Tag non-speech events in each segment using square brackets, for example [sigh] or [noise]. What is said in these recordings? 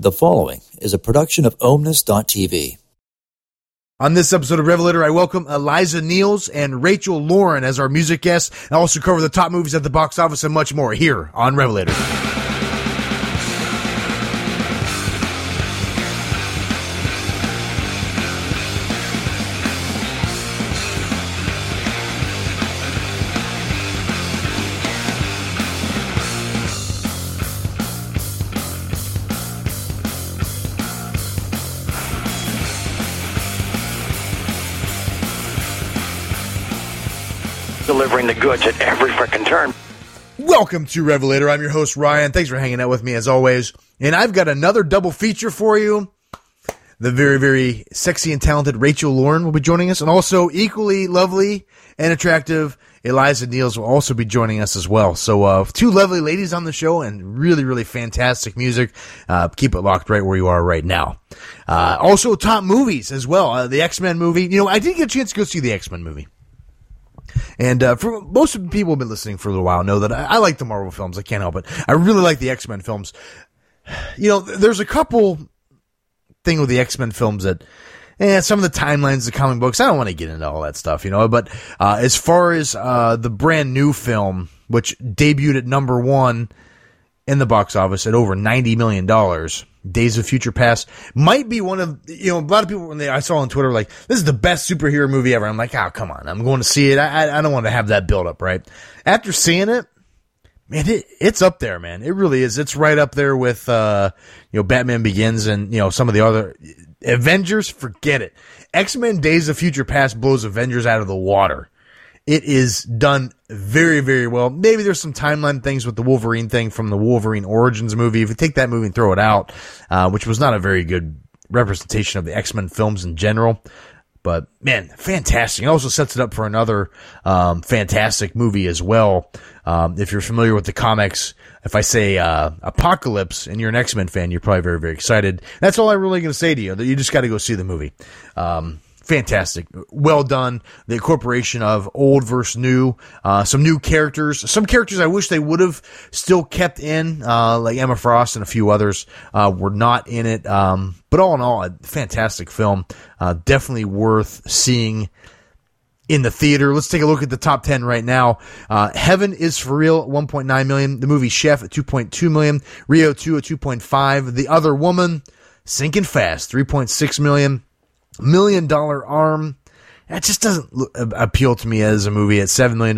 The following is a production of Omnis.tv. On this episode of Revelator, I welcome Eliza Neals and Rachel Lauren as our music guests, and also cover the top movies at the box office and much more here on Revelator. Goods at every freaking turn. Welcome to Revelator. I'm your host, Ryan. Thanks for hanging out with me as always. And I've got another double feature for you. The very, very sexy and talented Rachel Lauren will be joining us, and also equally lovely and attractive Eliza Neals will also be joining us as well. So, uh, two lovely ladies on the show and really, really fantastic music. Uh, keep it locked right where you are right now. Uh, also top movies as well. Uh, the X-Men movie. You know, I did get a chance to go see the X-Men movie. And uh, for most people who've been listening for a little while know that I, I like the Marvel films. I can't help it. I really like the X Men films. You know, there's a couple thing with the X Men films that, eh, some of the timelines, the comic books. I don't want to get into all that stuff, you know. But uh, as far as uh, the brand new film, which debuted at number one in the box office at over ninety million dollars. Days of Future Past might be one of you know a lot of people when they I saw on Twitter like this is the best superhero movie ever. I'm like, oh come on, I'm going to see it. I I don't want to have that build up, right? After seeing it, man, it, it's up there, man. It really is. It's right up there with uh you know Batman Begins and you know some of the other Avengers. Forget it. X Men Days of Future Past blows Avengers out of the water. It is done very, very well. Maybe there's some timeline things with the Wolverine thing from the Wolverine Origins movie. If you take that movie and throw it out, uh, which was not a very good representation of the X Men films in general. But man, fantastic! It also sets it up for another um, fantastic movie as well. Um, if you're familiar with the comics, if I say uh, Apocalypse and you're an X Men fan, you're probably very, very excited. That's all I'm really going to say to you. That you just got to go see the movie. Um, fantastic. Well done. The incorporation of old versus new, uh, some new characters, some characters I wish they would have still kept in, uh, like Emma Frost and a few others, uh, were not in it. Um, but all in all, a fantastic film. Uh, definitely worth seeing in the theater. Let's take a look at the top 10 right now. Uh, Heaven is for real, 1.9 million. The movie Chef at 2.2 million. Rio 2 at 2.5. The Other Woman, Sinking Fast, 3.6 million million dollar arm. That just doesn't appeal to me as a movie at $7 million.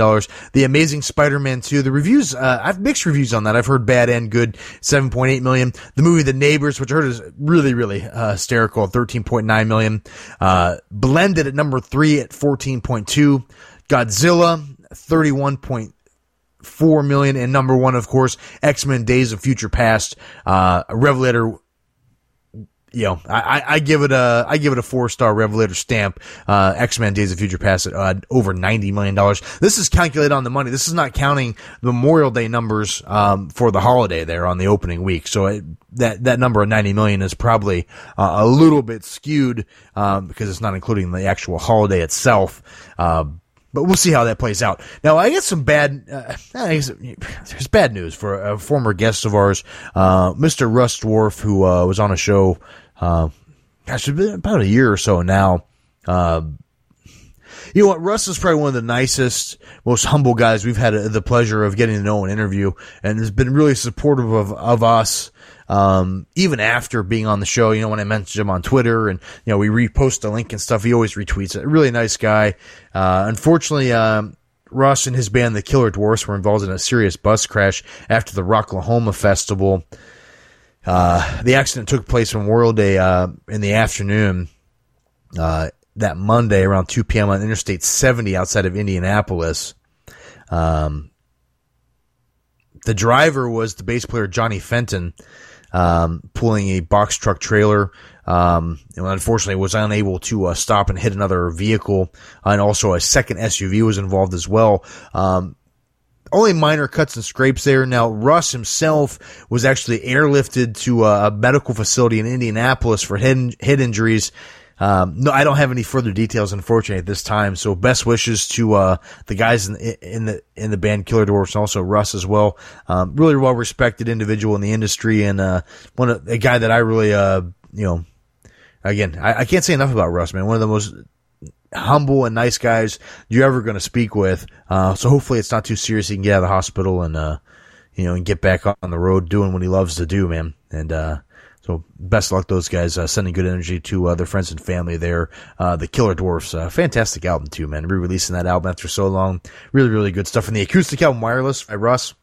The Amazing Spider-Man 2, the reviews, uh, I've mixed reviews on that. I've heard bad and good, 7.8 million. The movie The Neighbors, which I heard is really, really uh, hysterical, 13.9 million. Uh, blended at number three at 14.2. Godzilla, 31.4 million. And number one, of course, X-Men Days of Future Past, uh, Revelator you know, I, I give it a I give it a four star Revelator stamp. Uh, X Men Days of Future Past at uh, over ninety million dollars. This is calculated on the money. This is not counting Memorial Day numbers um, for the holiday there on the opening week. So it, that that number of ninety million is probably uh, a little bit skewed um, because it's not including the actual holiday itself. Uh, but we'll see how that plays out. Now, I get some bad. Uh, there's bad news for a former guest of ours, uh, Mr. Russ Dwarf, who uh, was on a show uh, gosh, about a year or so now. Uh, you know what? Russ is probably one of the nicest, most humble guys we've had the pleasure of getting to know and interview, and has been really supportive of, of us. Um, even after being on the show, you know, when I mentioned him on Twitter and, you know, we repost the link and stuff, he always retweets it. Really nice guy. Uh, unfortunately, um, Russ and his band, the Killer Dwarfs, were involved in a serious bus crash after the Rocklahoma Festival. Uh, the accident took place on Memorial Day uh, in the afternoon uh, that Monday around 2 p.m. on Interstate 70 outside of Indianapolis. Um, the driver was the bass player Johnny Fenton, um, pulling a box truck trailer. Um, and unfortunately, was unable to uh, stop and hit another vehicle, and also a second SUV was involved as well. Um, only minor cuts and scrapes there. Now, Russ himself was actually airlifted to a medical facility in Indianapolis for head, head injuries. Um, no, I don't have any further details, unfortunately, at this time. So, best wishes to uh, the guys in, in the in the band Killer Dwarfs, and also Russ as well. Um, really well respected individual in the industry, and uh, one of, a guy that I really, uh, you know, again, I, I can't say enough about Russ, man. One of the most humble and nice guys you're ever going to speak with. Uh, so hopefully it's not too serious. He can get out of the hospital and, uh, you know, and get back on the road doing what he loves to do, man. And, uh, so best luck those guys, uh, sending good energy to uh, their friends and family there. Uh, the Killer Dwarfs, uh, fantastic album too, man. Re-releasing that album after so long. Really, really good stuff. And the acoustic album Wireless by Russ.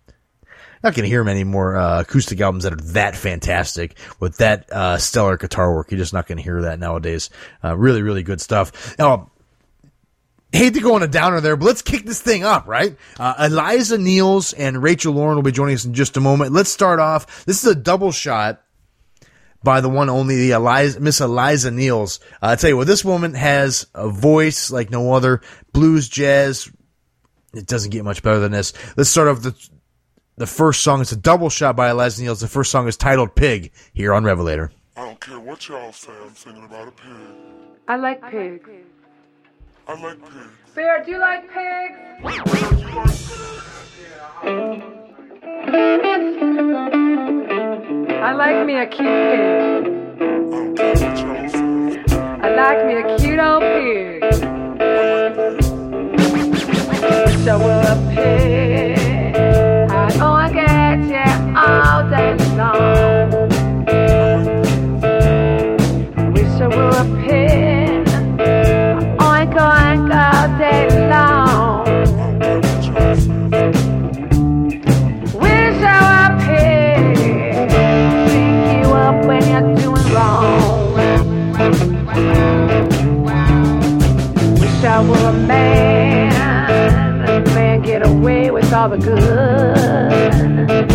Not gonna hear many more uh, acoustic albums that are that fantastic with that uh, stellar guitar work. You're just not gonna hear that nowadays. Uh, really, really good stuff. Now, hate to go on a downer there, but let's kick this thing up, right? Uh, Eliza Neals and Rachel Lauren will be joining us in just a moment. Let's start off. This is a double shot by the one only, the Eliza, Miss Eliza Neals. Uh, I tell you what, this woman has a voice like no other. Blues, jazz. It doesn't get much better than this. Let's start off the the first song. It's a double shot by Eliza Neals. The first song is titled "Pig" here on Revelator. I don't care what y'all say, I'm singing about a pig. I like pigs. I like pigs. Bear, do you like pigs? [laughs] I like me a cute pig. I. I like me a cute old pig. So will a pig. I gonna get you all day long. Wish I were a pig. The good.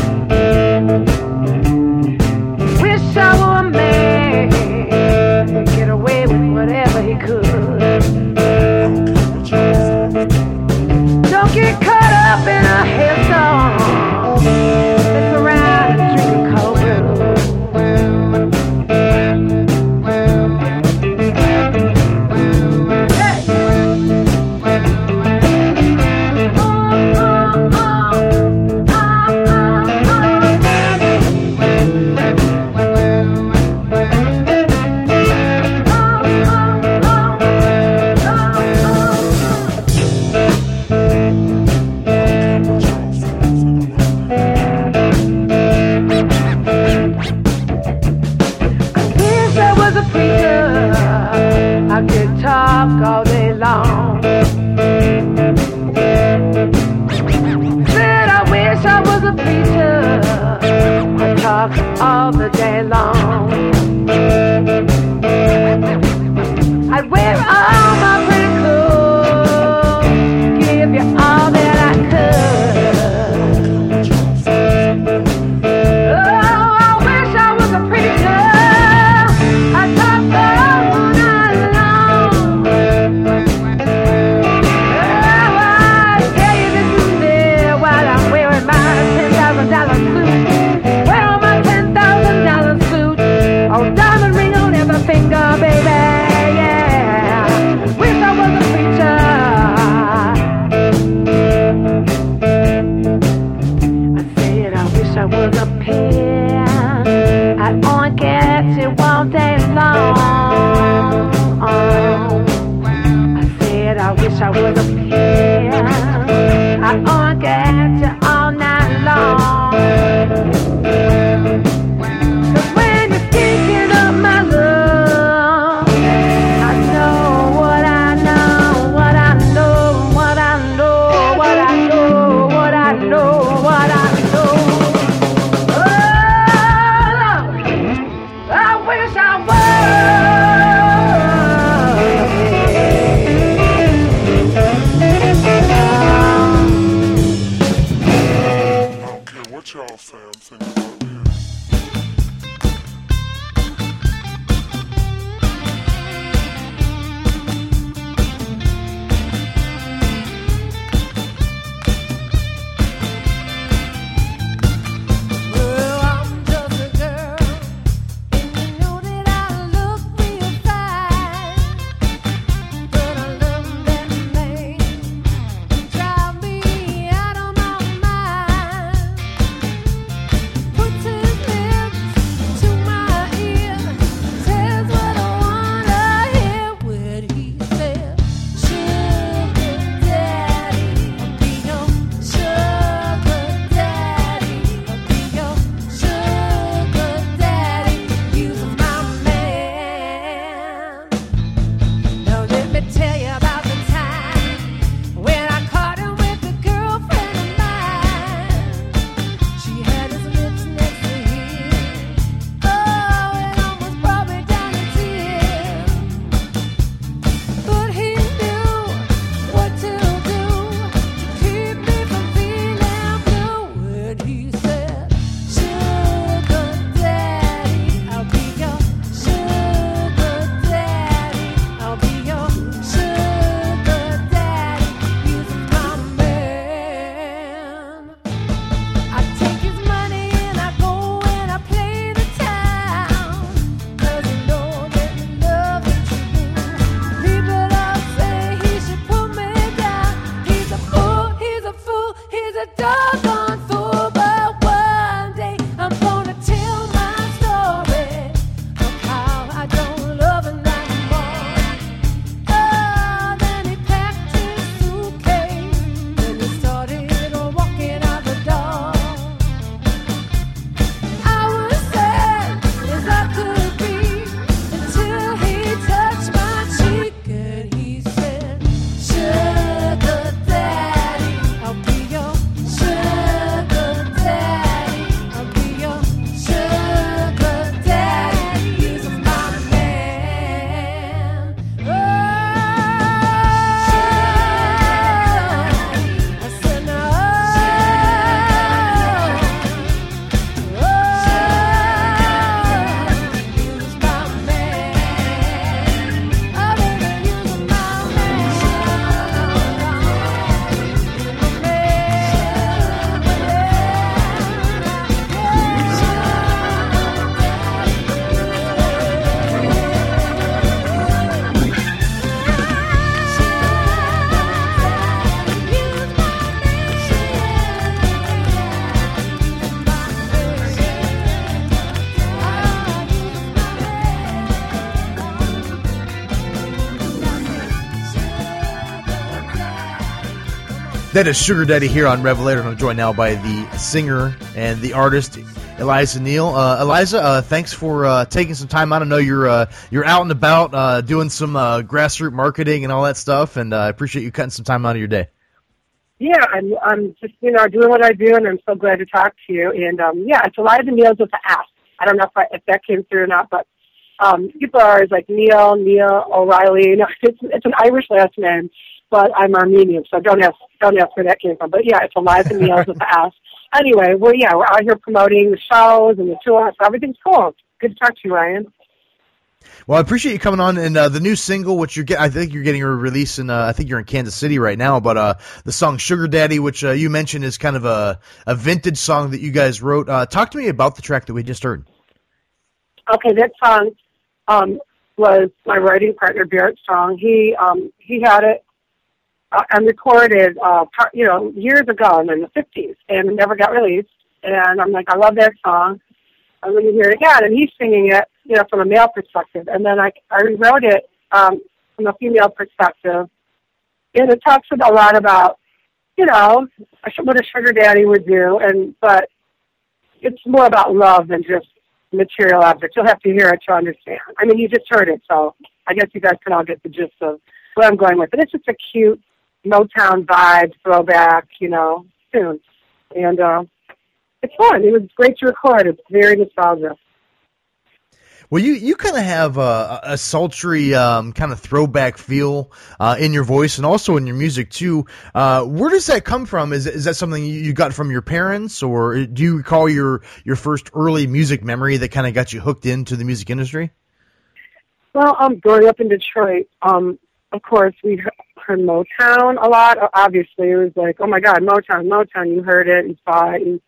That is Sugar Daddy here on Revelator, and I'm joined now by the singer and the artist Eliza Neal. Uh, Eliza, uh, thanks for uh, taking some time out. I know you're uh, you're out and about uh, doing some uh, grassroots marketing and all that stuff, and I appreciate you cutting some time out of your day. Yeah, I'm I'm just you know doing what I do, and I'm so glad to talk to you. And um, yeah, it's Eliza Neals with the S. I don't know if I, if that came through or not, but um, people are always like Neil, Neil O'Reilly. You know, [laughs] it's it's an Irish last name, but I'm Armenian, so don't ask don't ask where that came from. But yeah, it's Eliza Neals with the S. Anyway, well, yeah, we're out here promoting the shows and the tour, so everything's cool. Good to talk to you, Ryan. Well, I appreciate you coming on, and uh, the new single, which you're, get, I think you're getting a release in, uh, I think you're in Kansas City right now, but uh, the song "Sugar Daddy," which uh, you mentioned is kind of a, a vintage song that you guys wrote. Uh, talk to me about the track that we just heard. Okay, that song um, was my writing partner Barrett Strong. He um, he had it uh, and recorded, uh, par- you know, years ago in the '50s, and it never got released. And I'm like, I love that song. I'm going to hear it again, and he's singing it, you know, from a male perspective. And then I I rewrote it um, from a female perspective, and it talks a lot about, you know, what a sugar daddy would do, and but it's more about love than just material objects. You'll have to hear it to understand. I mean, you just heard it, so I guess you guys can all get the gist of where I'm going with it. It's just a cute Motown vibe, throwback, you know, tune. And uh, it's fun. It was great to record. It's very nostalgic. Well, you, you kind of have a, a sultry um, kind of throwback feel uh, in your voice and also in your music too. Uh, where does that come from? Is is that something you got from your parents, or do you recall your your first early music memory that kind of got you hooked into the music industry? Well, um, growing up in Detroit, um, of course, we heard Motown a lot. Obviously, it was like, oh my God, Motown, Motown. You heard it and saw it, and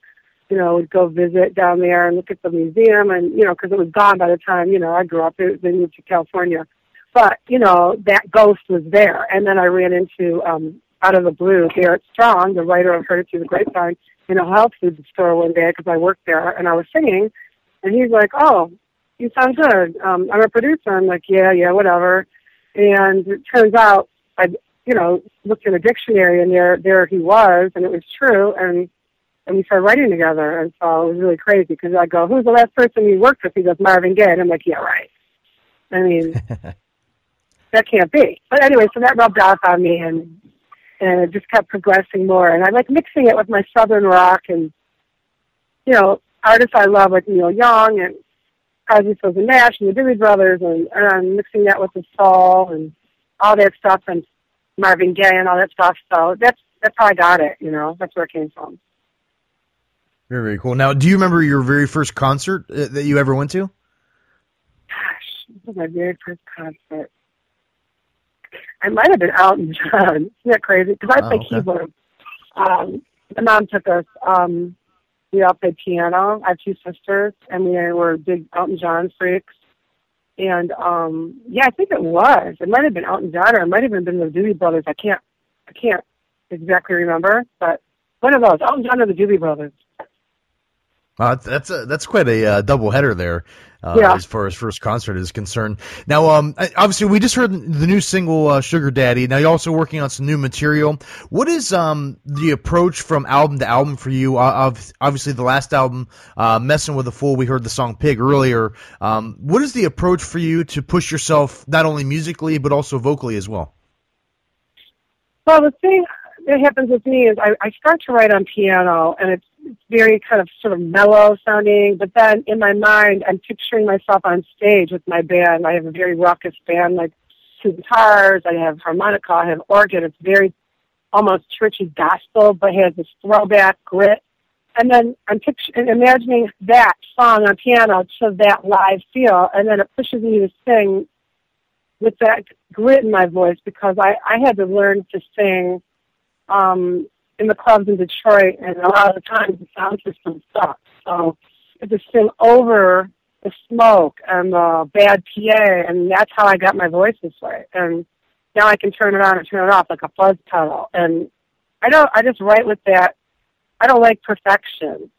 you know, would go visit down there and look at the museum, and you know, because it was gone by the time you know I grew up. It, they moved to California, but you know that ghost was there. And then I ran into um, out of the blue Barrett Strong, the writer of Heard It Through the Grapevine, in a health food store one day because I worked there, and I was singing, and he's like, "Oh, you sound good. Um, I'm a producer." I'm like, "Yeah, yeah, whatever." And it turns out I, you know, looked in a dictionary, and there there he was, and it was true, and and we started writing together. And so it was really crazy because I go, "Who's the last person you worked with?" He goes, "Marvin Gaye." And I'm like, "Yeah, right." I mean, [laughs] that can't be. But anyway, so that rubbed off on me, and and it just kept progressing more. And I like mixing it with my southern rock and you know artists I love like Neil Young and Crosby, Stills and Nash and the Doobie Brothers, and, and I'm mixing that with the soul and all that stuff and Marvin Gaye and all that stuff. So that's that's how I got it. You know, that's where it came from. Very, very cool. Now, do you remember your very first concert uh, that you ever went to? Gosh, this was my very first concert. I might have been Elton [laughs] John. Isn't that crazy? Because I Oh, play okay. keyboard. Um, my mom took us. Um, we all played piano. I have two sisters, and we were big Elton John freaks. And um, yeah, I think it was. It might have been Elton John, or it might have been the Doobie Brothers. I can't, I can't exactly remember, but one of those, Elton John or the Doobie Brothers. Uh, that's a, that's quite a uh, double header there, uh, Yeah. as far as first concert is concerned. Now, um, obviously, we just heard the new single uh, "Sugar Daddy." Now, you're also working on some new material. What is um the approach from album to album for you? Uh, of obviously, the last album, uh, "Messing with a Fool," we heard the song "Pig" earlier. Um, what is the approach for you to push yourself not only musically but also vocally as well? Well, the thing that happens with me is I, I start to write on piano, and it's, it's very kind of sort of mellow sounding. But then in my mind, I'm picturing myself on stage with my band. I have a very raucous band, like two guitars. I have harmonica. I have organ. It's very almost churchy gospel, but has this throwback grit. And then I'm picturing, imagining that song on piano to that live feel, and then it pushes me to sing with that grit in my voice because I, I had to learn to sing um, in the clubs in Detroit, and a lot of the times the sound system sucks. So I had to sing over the smoke and the bad PA, and that's how I got my voice this way. And now I can turn it on and turn it off like a fuzz pedal. And I don't. I just write with that. I don't like perfection.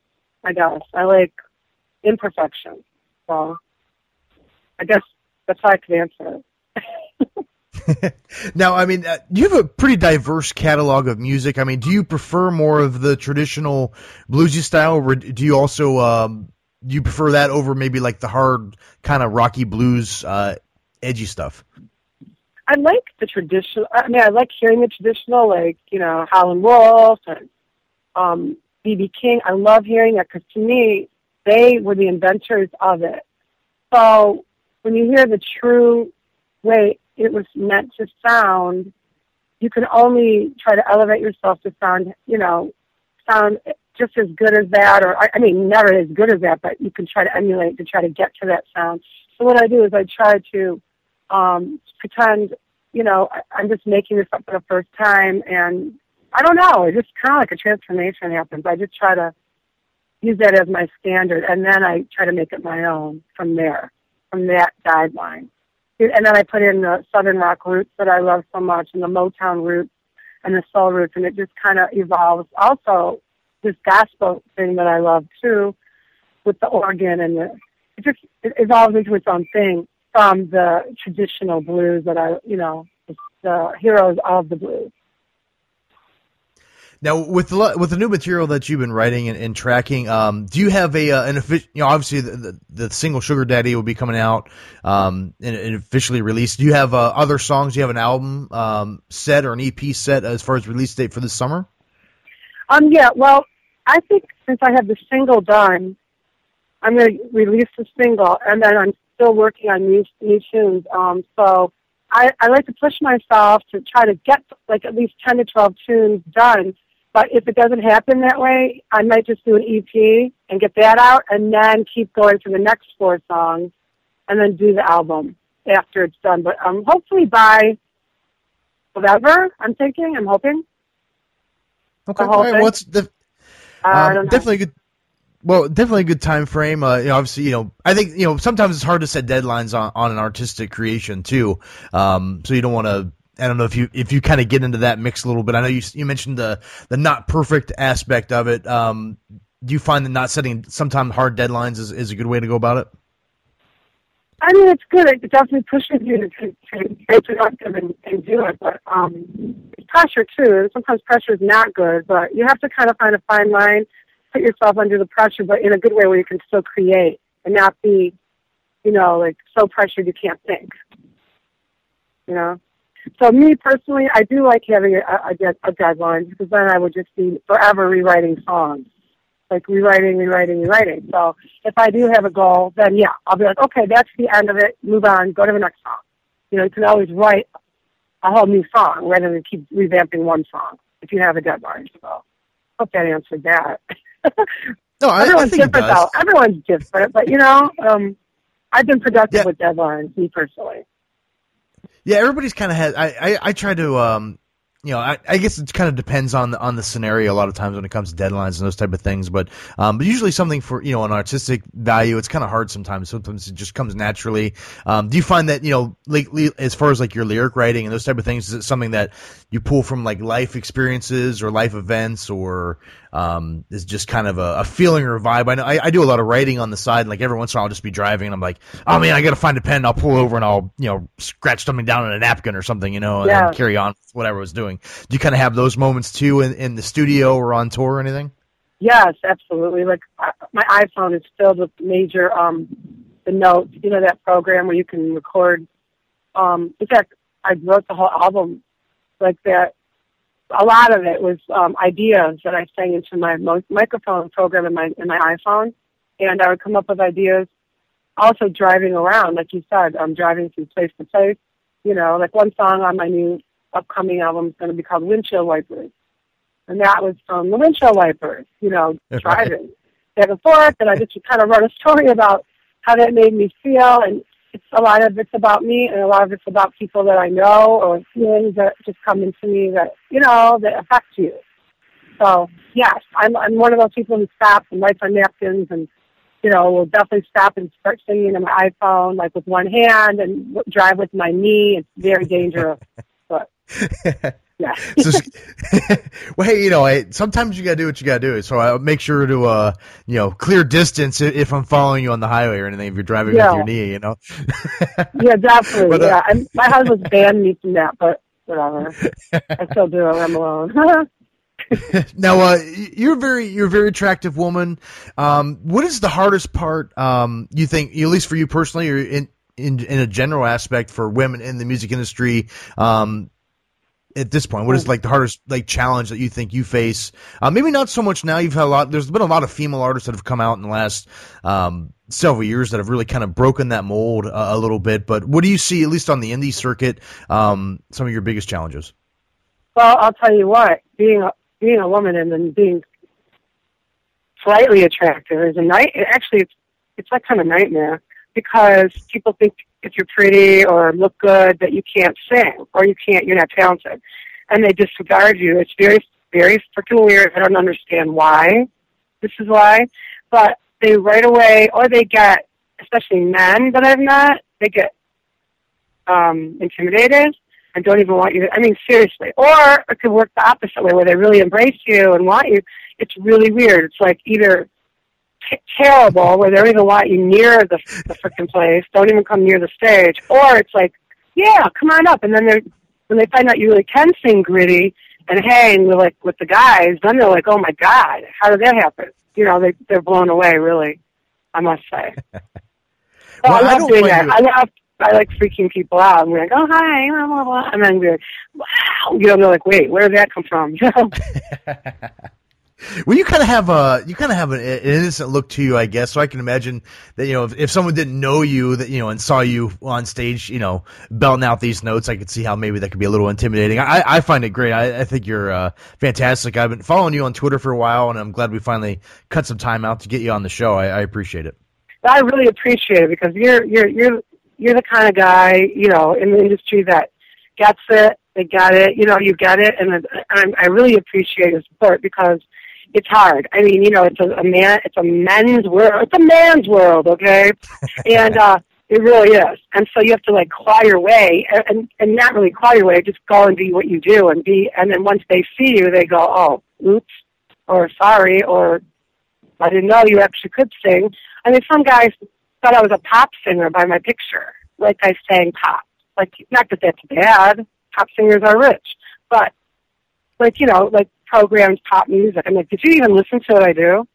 I guess I like imperfection. So I guess that's how I could answer it. [laughs] [laughs] Now, I mean, uh, you have a pretty diverse catalog of music. I mean, do you prefer more of the traditional bluesy style, or do you also um, do you prefer that over maybe like the hard kind of rocky blues, uh, edgy stuff? I like the traditional. I mean, I like hearing the traditional, like you know, Howlin' Wolf and um, BB King. I love hearing that because to me, they were the inventors of it. So when you hear the true way it was meant to sound, you can only try to elevate yourself to sound, you know, sound just as good as that, or I mean, never as good as that, but you can try to emulate to try to get to that sound. So what I do is I try to um, pretend, you know, I'm just making this up for the first time, and I don't know, it just kind of like a transformation happens. I just try to use that as my standard, and then I try to make it my own from there, from that guideline. And then I put in the Southern rock roots that I love so much, and the Motown roots, and the soul roots, and it just kind of evolves. Also, this gospel thing that I love too, with the organ and the, it just it evolves into its own thing from the traditional blues that I, you know, the heroes of the blues. Now, with the with the new material that you've been writing and, and tracking, um, do you have a uh, an official? You know, obviously the, the, the single "Sugar Daddy" will be coming out um, and, and officially released. Do you have uh, other songs? Do you have an album um, set or an EP set as far as release date for this summer? Um, yeah, well, I think since I have the single done, I'm going to release the single, and then I'm still working on new new tunes. Um, so I, I like to push myself to try to get like at least ten to twelve tunes done. But if it doesn't happen that way, I might just do an EP and get that out, and then keep going for the next four songs, and then do the album after it's done. But um, hopefully by November, I'm thinking, I'm hoping. Okay, all right. thing? What's the I um, definitely good. Well, definitely a good time frame. Uh, you know, obviously, you know, I think you know sometimes it's hard to set deadlines on, on an artistic creation too. Um, so you don't want to. I don't know if you if you kind of get into that mix a little bit. I know you you mentioned the the not perfect aspect of it. Um, do you find that not setting sometimes hard deadlines is, is a good way to go about it? I mean, it's good. It definitely pushes you to, to, to stay productive and, and do it. But um, pressure too. Sometimes pressure is not good. But you have to kind of find a fine line, put yourself under the pressure, but in a good way where you can still create and not be, you know, like so pressured you can't think. You know. So me personally, I do like having a, a, a deadline because then I would just be forever rewriting songs like rewriting, rewriting, rewriting. So if I do have a goal, then yeah, I'll be like, okay, that's the end of it. Move on, go to the next song. You know, you can always write a whole new song rather than keep revamping one song if you have a deadline. So hope that answered that. [laughs] No, I, I Everyone's think it different though. Everyone's different, but you know, um, I've been productive Yeah. with deadlines, me personally. Yeah, everybody's kind of had. I, I I try to um you know I, I guess it kind of depends on the on the scenario a lot of times when it comes to deadlines and those type of things. But um but usually something for you know an artistic value it's kind of hard sometimes. Sometimes it just comes naturally. Um, do you find that you know lately as far as like your lyric writing and those type of things is it something that you pull from like life experiences or life events or um is just kind of a, a feeling or a vibe? I know I, I do a lot of writing on the side. Like every once in a while I'll just be driving and I'm like, oh man, I got to find a pen. I'll pull over and I'll you know scratch something down on a napkin or something, you know, and Yeah. carry on with whatever I was doing. Do you kind of have those moments too in, in the studio or on tour or anything? Yes, absolutely. Like uh, my iPhone is filled with major um the notes. You know that program where you can record. Um, in fact, I wrote the whole album like that. A lot of it was um, ideas that I sang into my mo- microphone program in my in my iPhone, and I would come up with ideas. Also driving around, like you said, I'm driving from place to place. You know, like one song on my new upcoming album is going to be called Windshield Wipers and that was from the windshield wipers, you know, [laughs] driving back and forth. And I just kind of wrote a story about how that made me feel. And it's a lot of it's about me, and a lot of it's about people that I know or feelings that just come into me that you know that affect you. So yes, I'm I'm one of those people who stops and writes on napkins and. You know, will definitely stop and start singing on my iPhone, like with one hand, and drive with my knee. It's very dangerous, but [laughs] Yeah. [laughs] So, [laughs] well, hey, you know, I, sometimes you gotta do what you gotta do. So I make sure to, uh, you know, clear distance if I'm following you on the highway or anything. If you're driving Yeah. with your knee, you know. [laughs] Yeah, definitely. But, uh, yeah, my husband's banned me from that, but whatever. I still do it. I'm alone. now, uh, you're a very you're a very attractive woman. Um, what is the hardest part? Um, you think, at least for you personally, or in in in a general aspect for women in the music industry? Um, at this point, what is like the hardest like challenge that you think you face? Uh, maybe not so much now. You've had a lot. There's been a lot of female artists that have come out in the last um, several years that have really kind of broken that mold uh, a little bit. But what do you see, at least on the indie circuit, um, some of your biggest challenges? well, I'll tell you what. Being a being a woman and then being slightly attractive is a night. Actually, it's it's like kind of nightmare because people think if you're pretty or look good that you can't sing or you can't you're not talented, and they disregard you. It's very very weird. I don't understand why. This is why, but they right away or they get especially men that I've met they get um intimidated and don't even want you to, I mean, seriously. Or it could work the opposite way where they really embrace you and want you. It's really weird. It's like either t- terrible where they don't even want you near the, the freaking place, don't even come near the stage, or it's like, yeah, come on up. And then they're, when they find out you really can sing gritty and hang with like with the guys, then they're like, oh my God, how did that happen? You know, they, they're blown away, really, I must say. [laughs] So Well, I I love don't doing that. you. I love I like freaking people out. I'm like, oh hi, blah blah blah, and then be like, wow, you know, they're like, wait, where did that come from? [laughs] You know? [laughs] Well, you kind of have a you kind of have an, an innocent look to you, I guess. So I can imagine that you know if, if someone didn't know you that you know and saw you on stage, you know, belting out these notes, I could see how maybe that could be a little intimidating. I, I find it great. I, I think you're uh, fantastic. I've been following you on Twitter for a while, and I'm glad we finally cut some time out to get you on the show. I, I appreciate it. I really appreciate it because you're you're you're you're the kind of guy, you know, in the industry that gets it. They get it. You know, you get it, and I'm, I really appreciate your support because it's hard. I mean, you know, it's a, a man, it's a men's world. It's a man's world, okay? [laughs] and uh, it really is. And so you have to like claw your way, and, and and not really claw your way, just go and be what you do, and be. And then once they see you, they go, oh, oops, or sorry, or I didn't know you actually could sing. I mean, some guys thought I was a pop singer by my picture, like I sang pop. Like, not that that's bad. Pop singers are rich, but like you know, like programmed pop music. I'm like, did you even listen to what I do?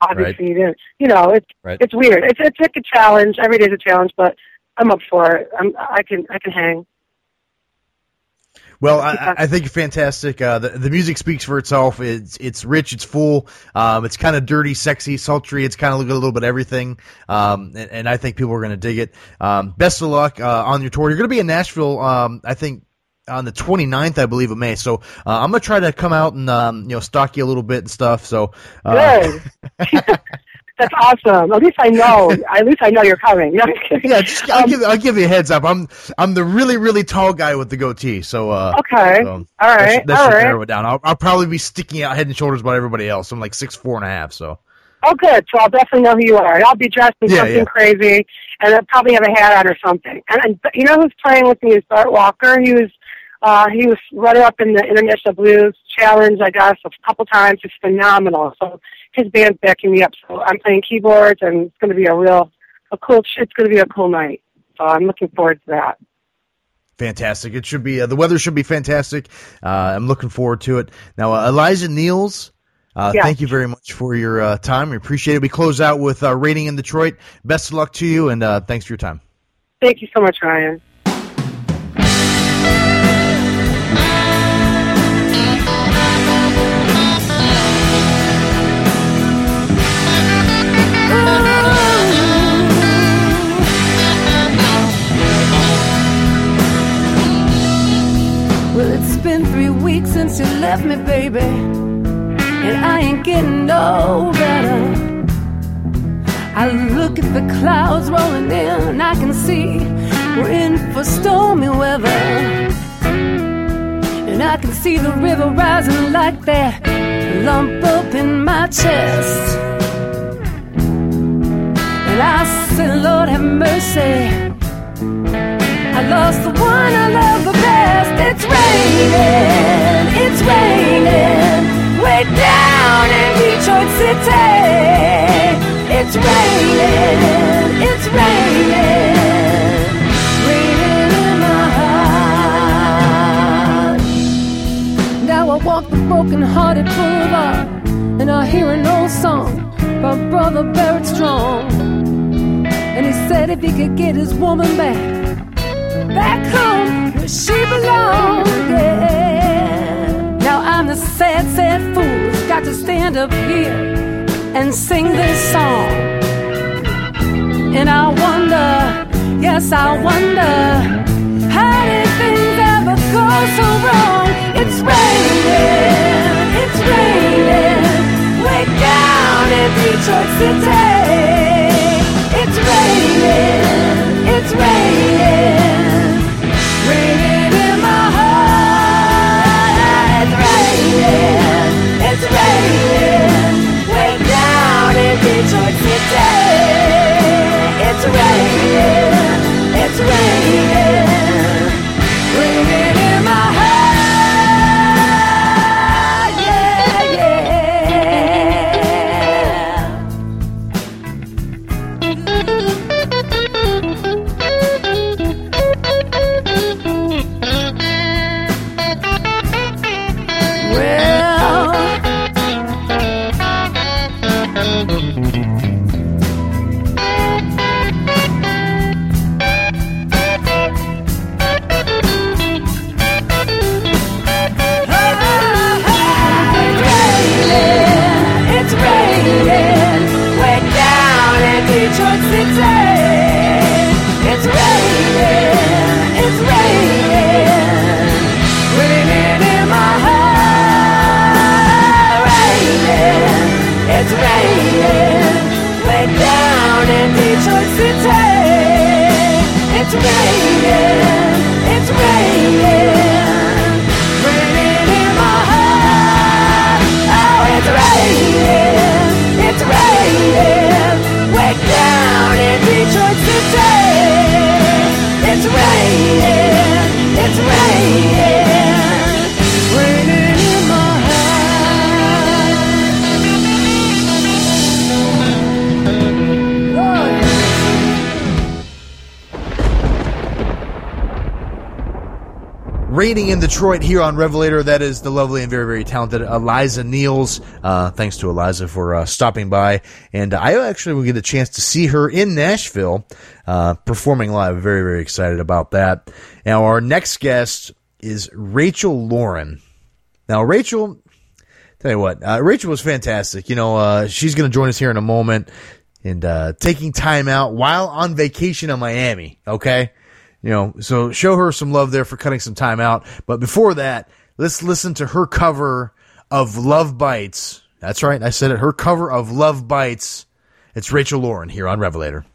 Obviously, you didn't. You know, it's Right. it's weird. It's it's like a challenge. Every day's a challenge, but I'm up for it. I'm, I can I can hang. Well, I, I- I think you're fantastic. Uh, the, the music speaks for itself. It's it's rich, it's full, um, it's kind of dirty, sexy, sultry. It's kind of a little bit of everything, um, and, and I think people are going to dig it. Um, best of luck uh, on your tour. You're going to be in Nashville, um, I think. On the 29th, I believe, of May. So uh, I'm gonna try to come out and um, you know stalk you a little bit and stuff. So uh, Good. [laughs] That's awesome. At least I know. At least I know you're coming. No, yeah, just, I'll, give I'll give you a heads up. I'm I'm the really really tall guy with the goatee. So uh, Okay. so all that should, that all should right. narrow it down. I'll, I'll probably be sticking out head and shoulders above everybody else. I'm like six four and a half. So Oh, good. So I'll definitely know who you are. I'll be dressed in Yeah, something yeah. crazy, and I'll probably have a hat on or something. And, and you know who's playing with me is Bart Walker. He was uh, he was runner up in the International Blues Challenge, I guess, a couple times. It's phenomenal. So his band's backing me up. So I'm playing keyboards, and it's going to be a real a cool. It's going to be a cool night. So I'm looking forward to that. fantastic. It should be uh, the weather should be fantastic. Uh, I'm looking forward to it. Now uh, Eliza Neals. Uh, Yeah. Thank you very much for your uh, time. We appreciate it. We close out with uh, rating in Detroit. Best of luck to you, and uh, thanks for your time. Thank you so much, Ryan. Left me, baby. And I ain't getting no better. I look at the clouds rolling in, I can see we're in for stormy weather. And I can see the river rising like that lump up in my chest. And I said, Lord, have mercy. I lost the one I love the best. It's raining it's raining way down in Detroit City. It's raining, it's raining, raining in my heart. Now I walk the broken-hearted boulevard, and I hear an old song by Brother Barrett Strong. And he said if he could get his woman back, back home where she belongs, yeah. The sad, sad fool who's got to stand up here and sing this song. And I wonder, yes, I wonder, how did things ever go so wrong? It's raining, it's raining, way down in Detroit City. Rating in Detroit here on Revelator. That is the lovely and very, very talented Eliza Neals. Uh, thanks to Eliza for uh, stopping by. And I actually will get a chance to see her in Nashville uh, performing live. Very, very excited about that. Now, our next guest is Rachel Lauren. Now, Rachel, tell you what, uh, Rachel was fantastic. You know, uh, she's going to join us here in a moment and uh, taking time out while on vacation in Miami. Okay. You know, so show her some love there for cutting some time out. But before that, let's listen to her cover of Love Bites. That's right. I said it. Her cover of Love Bites. It's Rachel Lauren here on Revelator.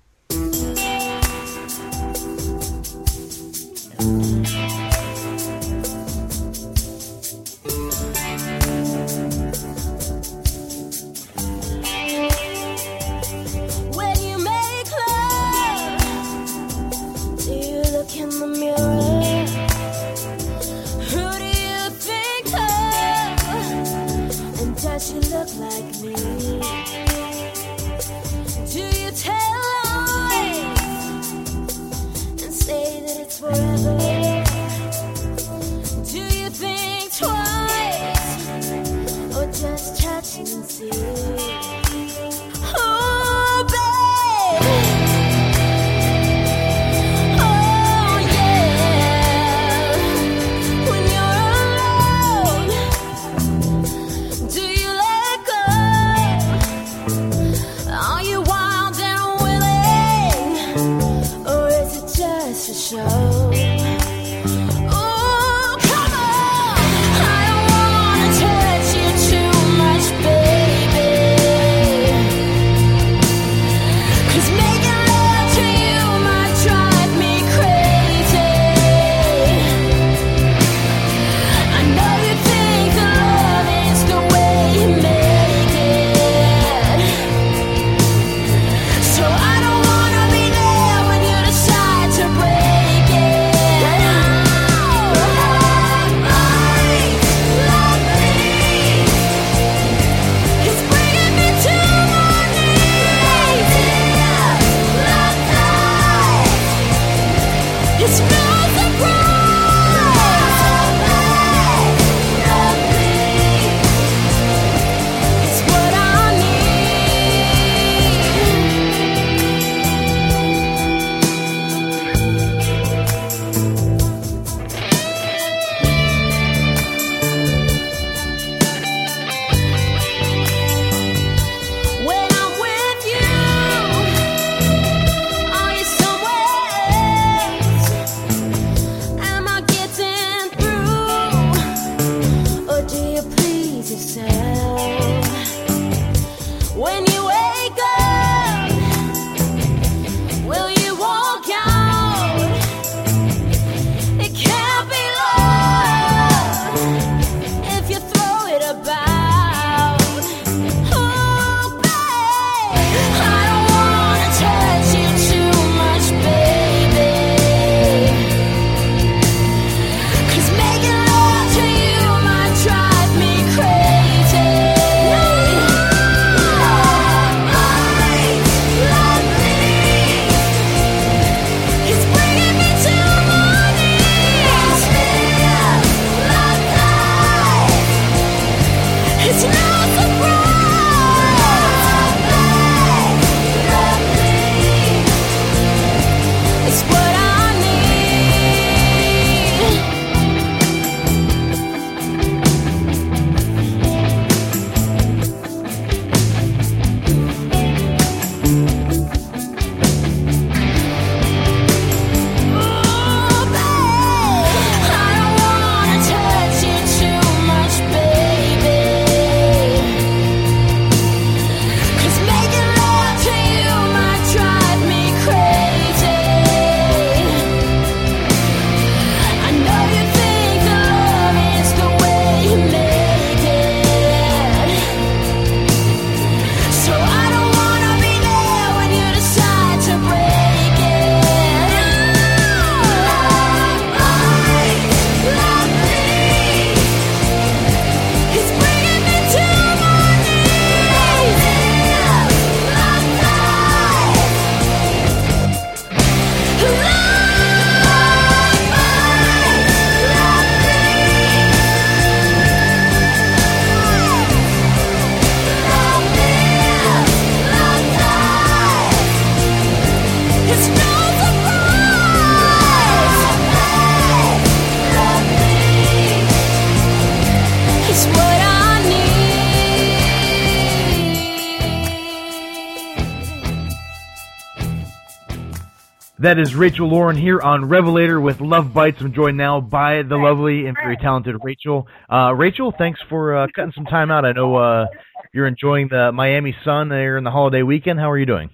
That is Rachel Lauren here on Revelator with Love Bites. I'm joined now by the lovely and very talented Rachel. Uh, Rachel, thanks for uh, cutting some time out. I know uh, you're enjoying the Miami sun there in the holiday weekend. How are you doing?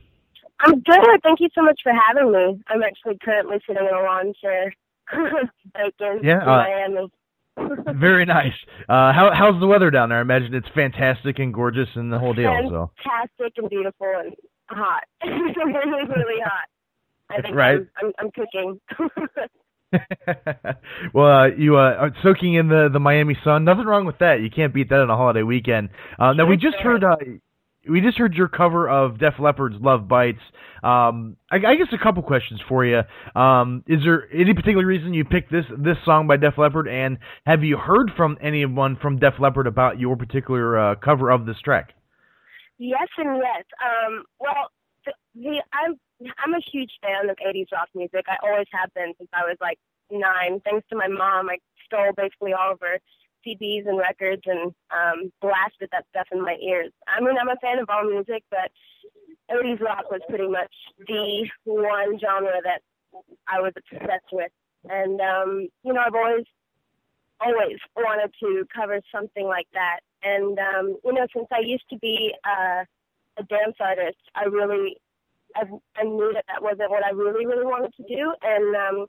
I'm good. Thank you so much for having me. I'm actually currently sitting in a lawn chair, [laughs] baking Yeah, in uh, Miami. [laughs] Very nice. Uh, how, how's the weather down there? I imagine it's fantastic and gorgeous and the whole deal. So. Fantastic and beautiful and hot. [laughs] really, really hot. I think Right. I'm, I'm, I'm cooking. [laughs] well, uh, you uh, are soaking in the the Miami sun. Nothing wrong with that. You can't beat that on a holiday weekend. Uh, now we just heard uh, we just heard your cover of Def Leppard's "Love Bites." Um, I, I guess a couple questions for you. Um, is there any particular reason you picked this this song by Def Leppard, and have you heard from anyone from Def Leppard about your particular uh, cover of this track? Yes and yes. Um, well, the, the I'm I'm a huge fan of 80s rock music. I always have been since I was like nine. Thanks to my mom, I stole basically all of her CDs and records and um, blasted that stuff in my ears. I mean, I'm a fan of all music, but 80s rock was pretty much the one genre that I was obsessed with. And um, you know, I've always always wanted to cover something like that. And um, you know, since I used to be uh, a dance artist, I really I, I knew that that wasn't what I really really wanted to do, and um,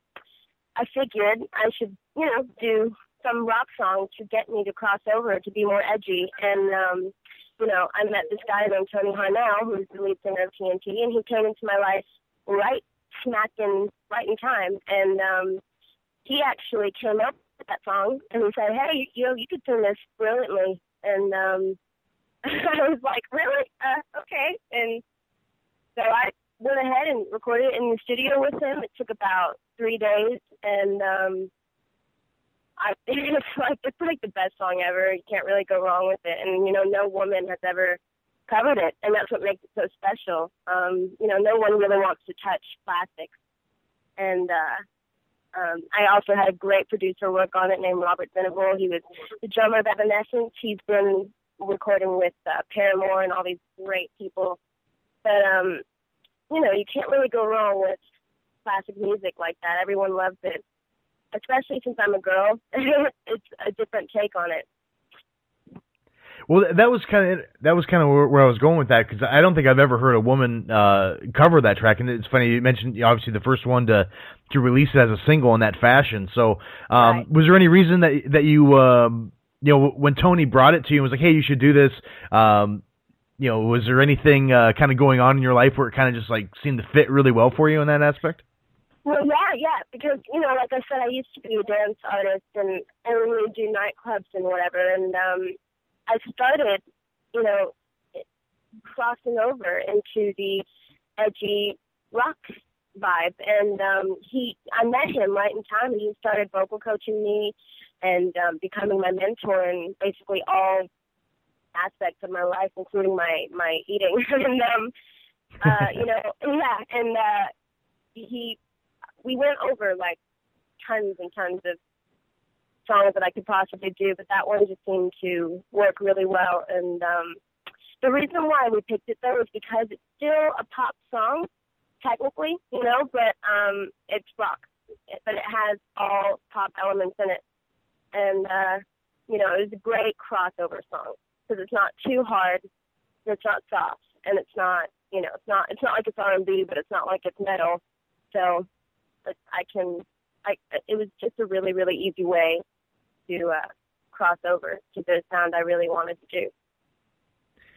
I figured I should you know do some rock song to get me to cross over to be more edgy. And um, you know, I met this guy named Tony Harnell, who's the lead singer of TNT, and he came into my life right smack in right in time, and um, he actually came up with that song and he said, "Hey, you know, you could sing this brilliantly." And um, [laughs] I was like, "Really? Uh, okay." And so I went ahead and recorded it in the studio with him. It took about three days, and um, I [laughs] it's like it's like the best song ever. You can't really go wrong with it, and you know, no woman has ever covered it, and that's what makes it so special. Um, you know, no one really wants to touch classics, and uh, um, I also had a great producer work on it named Robert Venable. He was the drummer of Evanescence. He's been recording with uh, Paramore and all these great people. But um, you know, you can't really go wrong with classic music like that. Everyone loves it, especially since I'm a girl. [laughs] it's a different take on it. Well, that was kind of that was kind of where, where I was going with that because I don't think I've ever heard a woman uh, cover that track. And it's funny you mentioned obviously the first one to to release it as a single in that fashion. So, um, Right. was there any reason that that you um, you know when Tony brought it to you and was like, hey, you should do this? Um, you know, was there anything uh, kind of going on in your life where it kind of just like seemed to fit really well for you in that aspect? Well, yeah, yeah, because you know, like I said, I used to be a dance artist and and we would do nightclubs and whatever, and um, I started, you know, crossing over into the edgy rock vibe, and um, he, I met him right in time, and he started vocal coaching me and um, becoming my mentor in basically all aspects of my life, including my my eating, [laughs] and um, uh, you know, [laughs] yeah, and uh, he we went over like tons and tons of songs that I could possibly do, but that one just seemed to work really well. And um, the reason why we picked it though is because it's still a pop song, technically, you know, but um, it's rock, but it has all pop elements in it. And uh, you know, it was a great crossover song because it's not too hard, it's not soft, and it's not, you know, it's not it's not like it's R&B, but it's not like it's metal. So but I can, I it was just a really really easy way to uh, cross over to the sound I really wanted to do.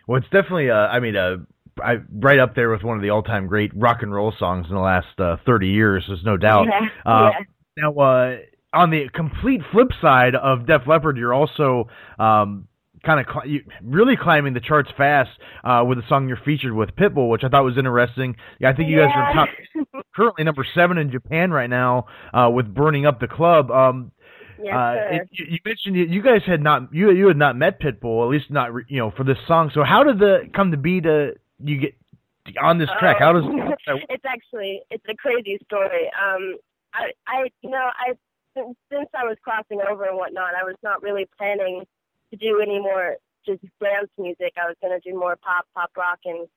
Well, it's definitely, uh, I mean, uh, I, right up there with one of the all-time great rock and roll songs in the last uh, 30 years. There's no doubt. Yeah, Uh, yeah. Now, uh, on the complete flip side of Def Leppard, you're also um, kind of cl- really climbing the charts fast uh, with the song you're featured with Pitbull, which I thought was interesting. Yeah, I think you guys are top, [laughs] currently number seven in Japan right now uh, with "Burning Up the Club." Um, Yes, uh, sir. it- you, you mentioned you, you guys had not you you had not met Pitbull, at least not you know for this song. So how did the come to be to you get on this track? How does Oh. [laughs] it's actually it's a crazy story. Um, I I you know I since, since I was crossing over and whatnot, I was not really planning to do any more just dance music. I was going to do more pop, pop rock, and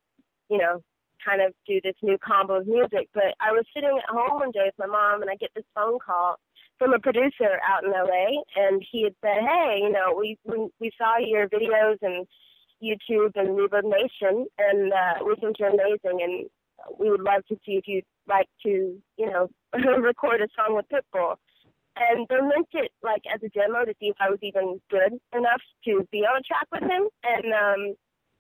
you know, kind of do this new combo of music. But I was sitting at home one day with my mom, and I get this phone call from a producer out in LA, and he had said, "Hey, you know, we we, we saw your videos and YouTube and Reverb Nation, and uh, we think you're amazing, and we would love to see if you'd like to, you know, [laughs] record a song with Pitbull." And they linked it like as a demo to see if I was even good enough to be on a track with him. And um,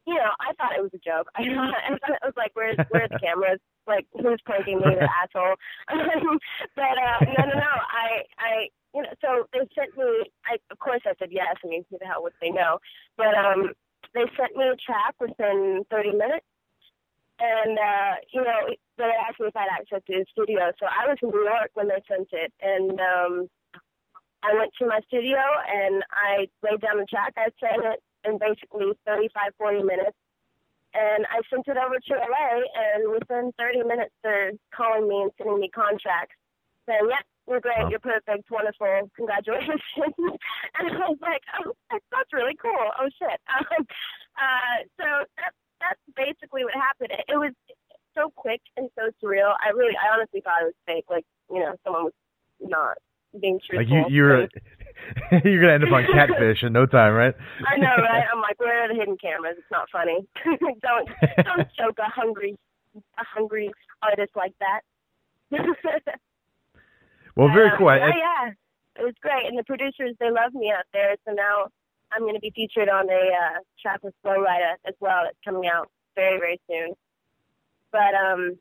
you know, I thought it was a joke. [laughs] I thought, it was like, where's where's the cameras? Like, who's pranking me, the asshole? [laughs] but uh, no, no, no. I, I, you know, so they sent me. I, of course, I said yes. I mean, who the hell would say no? But um, they sent me a track within 30 minutes, and uh, you know, they asked me if I had access to the studio. So I was in New York when they sent it, and um, I went to my studio and I laid down the track. I sang it in basically 35, 40 minutes. And I sent it over to LA, and within 30 minutes, they're calling me and sending me contracts saying, Yep, you're great, you're perfect, wonderful, congratulations. [laughs] and I was like, Oh, that's, that's really cool. Oh, shit. [laughs] Um, uh, so that's, that's basically what happened. It, it was so quick and so surreal. I really, I honestly thought it was fake. Like, you know, someone was not being truthful. like you you're [laughs] you're gonna end up on [laughs] Catfish in no time, right? I know, right? [laughs] I'm like, where are the hidden cameras? It's not funny. don't don't choke a hungry a hungry artist like that. Well, very Um, cool. Yeah, yeah, it was great, and the producers they love me out there. So now I'm going to be featured on a uh, track with Flo Rida as well. That's coming out very very soon. But um,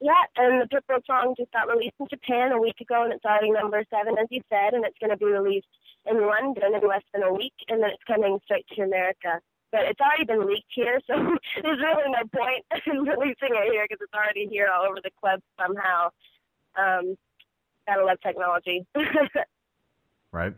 yeah, and the Pitbull song just got released in Japan a week ago, and it's already number seven, as you said, and it's going to be released in London in less than a week, and then it's coming straight to America but it's already been leaked here, so [laughs] there's really no point [laughs] in releasing it here because it's already here all over the club somehow. Um, gotta love technology. [laughs] Right.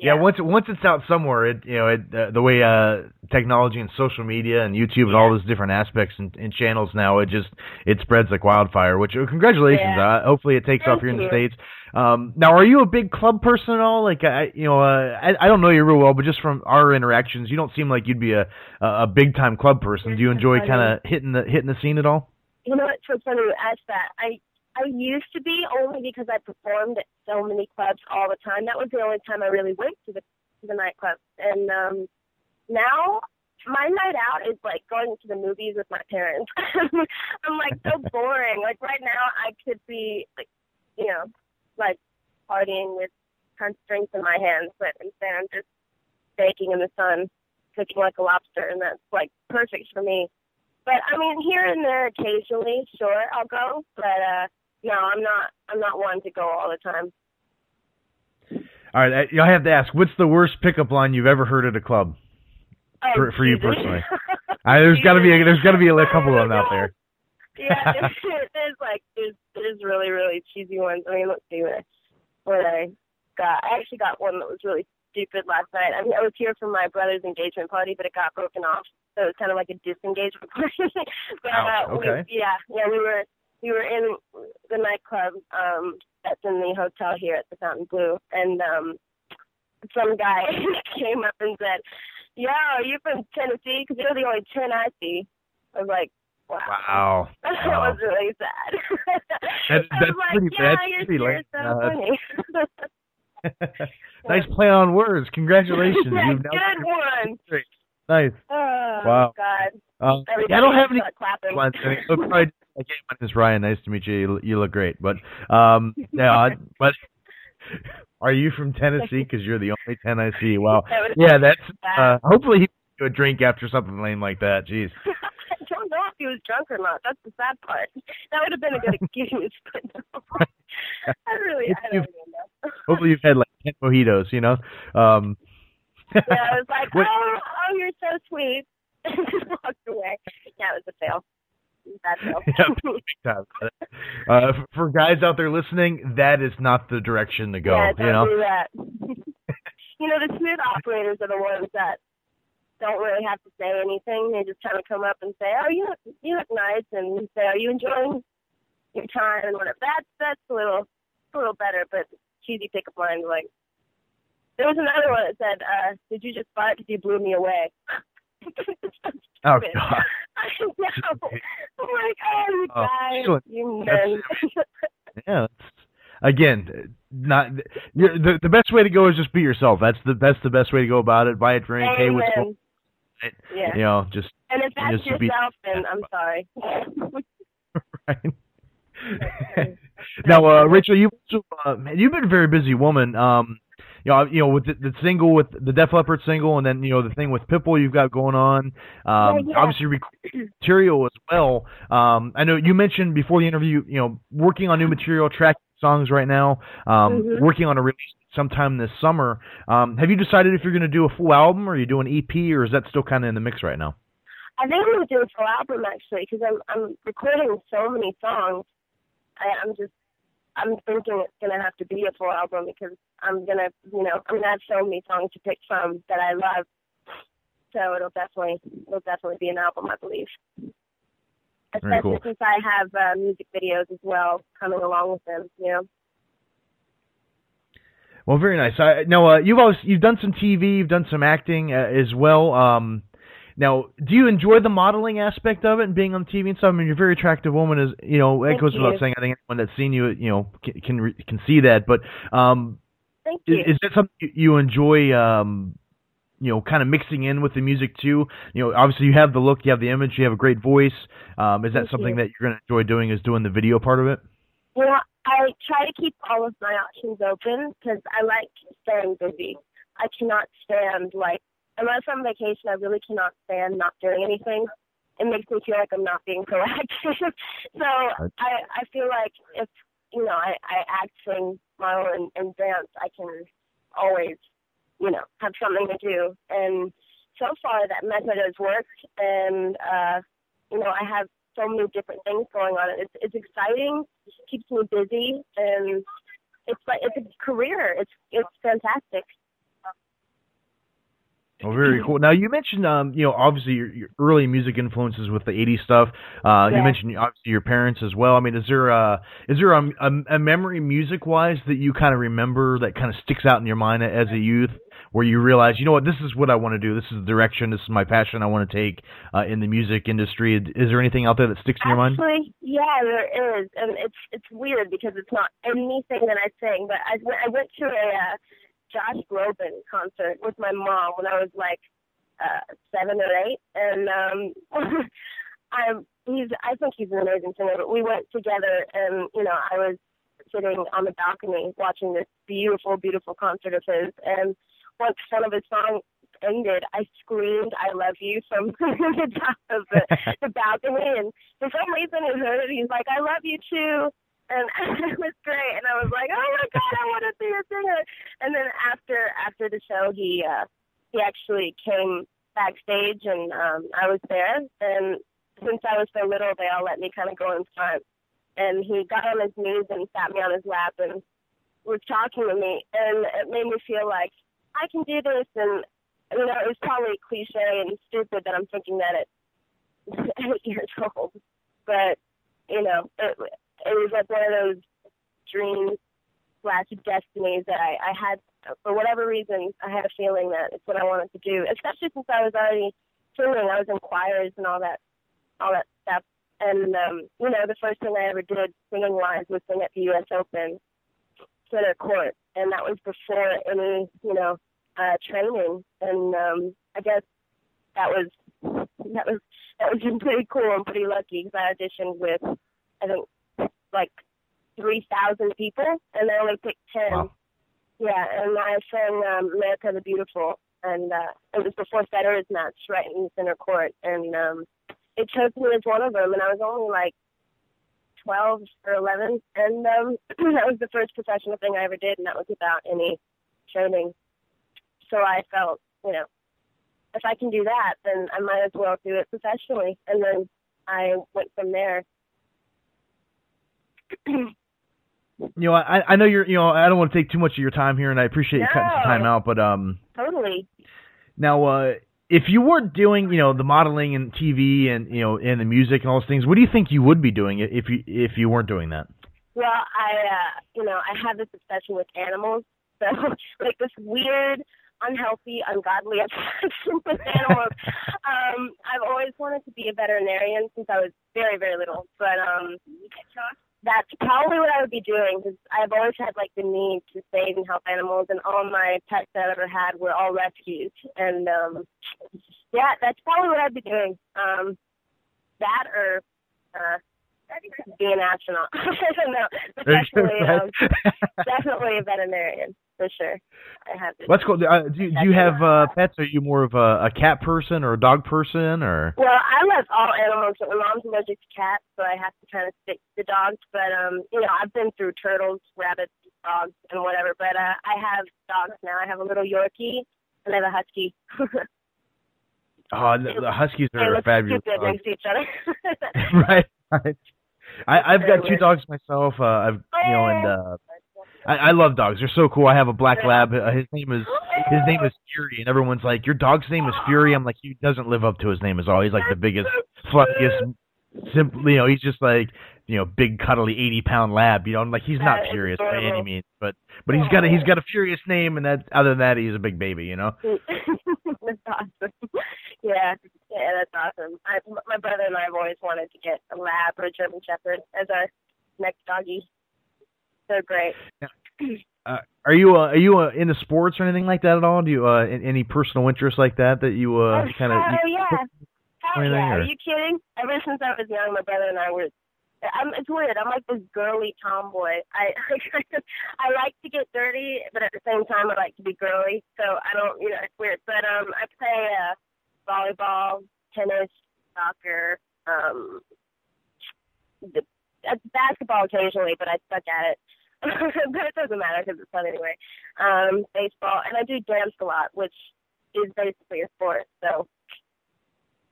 Yeah. once once it's out somewhere, it you know it uh, the way uh technology and social media and YouTube and all those different aspects and, and channels now, it just it spreads like wildfire. Which uh, congratulations. Yeah. Uh, hopefully it takes off Thank here in the states. Um, now, are you a big club person at all? Like I you know uh, I I don't know you real well, but just from our interactions, you don't seem like you'd be a a a big time club person. Do you enjoy kind of hitting the hitting the scene at all? you know, it's so funny you ask that. I I used to be only because I performed at so many clubs all the time. That was the only time I really went to the to the nightclub. And um now my night out is like going to the movies with my parents. [laughs] I'm like so [laughs] boring. Like right now I could be like you know, like partying with tons of drinks in my hands, but instead I'm just baking in the sun, cooking like a lobster and that's like perfect for me. But I mean, here and there, occasionally, sure, I'll go. But uh, no, I'm not. I'm not one to go all the time. All right, I, I have to ask, what's the worst pickup line you've ever heard at a club? Oh, For- for you personally. [laughs] I, there's got to be a, there's got to be a couple of them out there. yeah, [laughs] there's, there's like there's there's really really cheesy ones. I mean, let's see what I, what I got. I actually got one that was really stupid last night. I mean, I was here for my brother's engagement party, but it got broken off, so it was kind of like a disengagement [laughs] party. but Ouch, uh, okay. we, yeah, yeah, we were we were in the nightclub um that's in the hotel here at the Fontainebleau, and um some guy [laughs] came up and said, "Yo, are you from Tennessee? Because you're the only ten I see." I was like, "Wow." Wow. [laughs] that Wow. was really sad. That- [laughs] that's like, pretty- yeah, that's you're, pretty lame. so Uh, funny. nice play on words. Congratulations. yeah, You've now good one. Nice. Oh, Wow. God. Um, Everybody I don't have any clapping. I mean, I, okay, [laughs] my name is Ryan. Nice to meet you. You, you look great. But um, yeah, I- but [laughs] are you from Tennessee? Because you're the only ten I see. Wow. [laughs] That Yeah, that's. Uh, hopefully he do a drink after something lame like that. Jeez. I don't know if he was drunk or not. That's the sad part. That would have been a good excuse, but no. I really, I don't know. Hopefully you've had like ten mojitos. You know. Um, Yeah, I was like, [laughs] What- oh, oh, you're so sweet. [laughs] and just walked away. Yeah, it was a fail. Bad fail. [laughs] Yeah. Uh, for guys out there listening, that is not the direction to go. yeah, you don't know. do that. you know, the smooth operators are the ones that don't really have to say anything. They just kind of come up and say, "Oh, you look, you look nice," and say, "Are you enjoying your time?" and whatever. That's that's a little a little better, but cheesy pickup lines like. There was another one that said, uh, "Did you just fart? Because you blew me away." [laughs] Oh. God. [laughs] I know. I'm like, oh, you Oh, guys, excellent. you men. Yeah. That's, again, not you're, the the best way to go is just be yourself. That's the that's the best way to go about it. Buy a drink. Hey, what's Amen. going? Yeah. You know, just And if that's just be- yourself, then [laughs] I'm sorry. right. now, uh, Rachel, you've uh, you've been a very busy woman. Um, you know, you know, with the, the single with the Def Leppard single, and then you know the thing with Pitbull you've got going on. Um, Oh, yeah. obviously material as well. Um, I know you mentioned before the interview, you know, working on new material, tracking songs right now, um, Mhm. working on a release sometime this summer. Um, have you decided if you're going to do a full album, or are you doing EP, or is that still kind of in the mix right now? I think I'm gonna do a full album actually because I'm I'm recording so many songs. I, I'm just I'm thinking it's gonna have to be a full album because I'm gonna you know I'm gonna have so many songs to pick from that I love. So it'll definitely it'll definitely be an album I believe. Especially cool. since I have uh, music videos as well coming along with them. You know. Well, very nice. I, now, uh, you've always you've done some TV, you've done some acting uh, as well. Um, now, do you enjoy the modeling aspect of it and being on TV and stuff? I mean, you're a very attractive woman, as you know. It goes without saying. I think anyone that's seen you, you know, can can, can see that. But um, Thank is, you. is that something you- you enjoy? Um, you know, kind of mixing in with the music too. You know, obviously you have the look, you have the image, you have a great voice. Um, is that Thank something you. that you're going to enjoy doing? Is doing the video part of it? Well, I try to keep all of my options open because I like staying busy. I cannot stand like unless I'm on vacation, I really cannot stand not doing anything. It makes me feel like I'm not being [laughs] proactive. so I I feel like if you know I I act, sing, model, and, and dance, I can always you know have something to do. And so far that method has worked, and uh, you know, I have so many different things going on. It's it's exciting, keeps me busy, and it's like it's a career. It's it's fantastic. Oh, very cool. Now you mentioned, um, you know, obviously your, your early music influences with the '80s stuff. Uh, You mentioned obviously your parents as well. I mean, is there a is there a, a, a memory music wise that you kind of remember that kind of sticks out in your mind as a youth, where you realize, you know what, this is what I want to do. This is the direction. This is my passion. I want to take uh, in the music industry. Is there anything out there that sticks in your mind? Actually, yeah, there is, and it's it's weird because it's not anything that I sing. But I went I went to a uh, Josh Groban concert with my mom when I was like uh seven or eight, and um, [laughs] I'm he's I think he's an amazing singer. But we went together, and you know I was sitting on the balcony watching this beautiful, beautiful concert of his, and once one of his songs ended, I screamed "I love you" from [laughs] the top of the, the balcony, and for some reason he heard it. He's like, "I love you too," and [laughs] it was great. And I was like, "Oh my god, I want to be a singer!" And then after after the show, he uh, he actually came backstage, and um, I was there. And since I was so little, they all let me kind of go in front. And he got on his knees and sat me on his lap and was talking to me, and it made me feel like I can do this. And you know, it was probably cliche and stupid that I'm thinking that at [laughs] eight years old, but you know, it, it was like one of those dreams slash destinies that I, I had for whatever reason. I had a feeling that it's what I wanted to do, especially since I was already singing. I was in choirs and all that, all that stuff. And um, you know, the first thing I ever did singing wise was sing at the U.S. Open center court, and that was before any, you know, uh, training. And um, I guess that was that was that was pretty cool and pretty lucky because I auditioned with I think like three thousand people, and they only picked ten. Wow. Yeah, and I sang um, "America the Beautiful," and uh, it was before Federer's match, right in the center court, and um, it chose me as one of them, and I was only like twelve or eleven, and um, [clears throat] that was the first professional thing I ever did, and that was without any training. So I felt, you know, if I can do that, then I might as well do it professionally, and then I went from there. [clears throat] You know, I I know you're. You know, I don't want to take too much of your time here, and I appreciate you cutting some time out. But um, Totally. Now, uh, if you weren't doing, you know, the modeling and TV and you know, and the music and all those things, what do you think you would be doing if you if you weren't doing that? Well, I, uh, you know, I have this obsession with animals. So, [laughs] like this weird, unhealthy, ungodly [laughs] obsession with animals. [laughs] um, I've always wanted to be a veterinarian since I was very, very little. But um, that's probably what I would be doing because I've always had like the need to save and help animals, and all my pets that I've ever had were all rescues. And um, yeah, that's probably what I'd be doing. Um, that or uh, be an astronaut. [laughs] no, definitely, um, [laughs] definitely a veterinarian for sure. I have to. Let's go. Uh, do, do you have uh, pets? Are you more of a, a cat person or a dog person or? Well, I love all animals, but my mom's allergic to cats, so I have to kind of stick to dogs. But um, you know, I've been through turtles, rabbits, frogs, and whatever. But uh, I have dogs now. I have a little Yorkie and I have a husky. [laughs] Oh, the, the huskies they are look fabulous. stupid dogs. next to each other. [laughs] right, right. I, I've [laughs] got two dogs myself. Uh, I've you know, and uh, I, I love dogs. They're so cool. I have a black lab. Uh, his name is his name is Fury, and everyone's like, "Your dog's name is Fury." I'm like, he doesn't live up to his name at all. He's like the biggest, fluffiest, simple. You know, he's just like you know, big cuddly eighty pound lab. You know, I'm like he's not furious by any means, but but he's got a he's got a furious name, and that other than that, he's a big baby. You know. [laughs] that's awesome. Yeah, yeah, that's awesome. I, my brother and I have always wanted to get a lab or a German Shepherd as our next doggy. They're great. Uh, are you uh, are you uh, into sports or anything like that at all? Do you uh, in- any personal interests like that that you uh, oh, kind of? hell yeah. Hell yeah. or- Are you kidding? Ever since I was young, my brother and I were. I'm, it's weird. I'm like this girly tomboy. I [laughs] I like to get dirty, but at the same time, I like to be girly. So I don't, you know, it's weird. But um, I play uh, volleyball, tennis, soccer, um, the, basketball occasionally, but I suck at it. [laughs] but it doesn't matter because it's fun anyway. Um, baseball, and I do dance a lot, which is basically a sport. So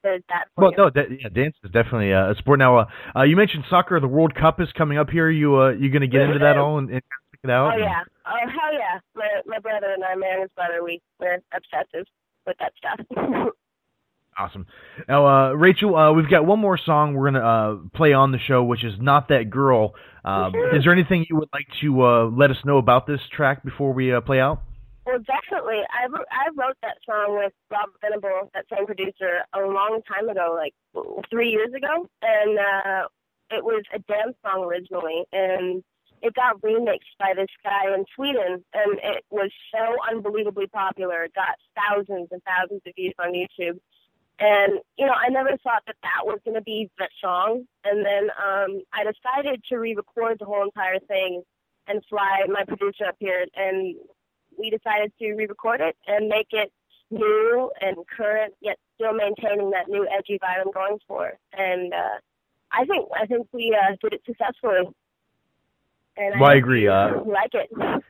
there's that. Well, you. no, that, yeah, dance is definitely uh, a sport. Now, uh, uh, you mentioned soccer. The World Cup is coming up here. You uh, you going to get into that all and, and check it out? Oh yeah. Oh hell yeah. My my brother and I, man, his brother, we we're obsessive with that stuff. [laughs] Awesome. Now, uh, Rachel, uh, we've got one more song we're gonna uh, play on the show, which is "Not That Girl." Um, is there anything you would like to uh, let us know about this track before we uh, play out? Well, definitely. I wrote, I wrote that song with Rob Venable, that same producer, a long time ago, like three years ago, and uh, it was a dance song originally, and it got remixed by this guy in Sweden, and it was so unbelievably popular. It got thousands and thousands of views on YouTube. And, you know, I never thought that that was going to be the song. And then um, I decided to re-record the whole entire thing and fly my producer up here. And we decided to re-record it and make it new and current, yet still maintaining that new edgy vibe I'm going for. And uh, I think I think we uh, did it successfully. And Well, I hope agree, uh, like it. [laughs]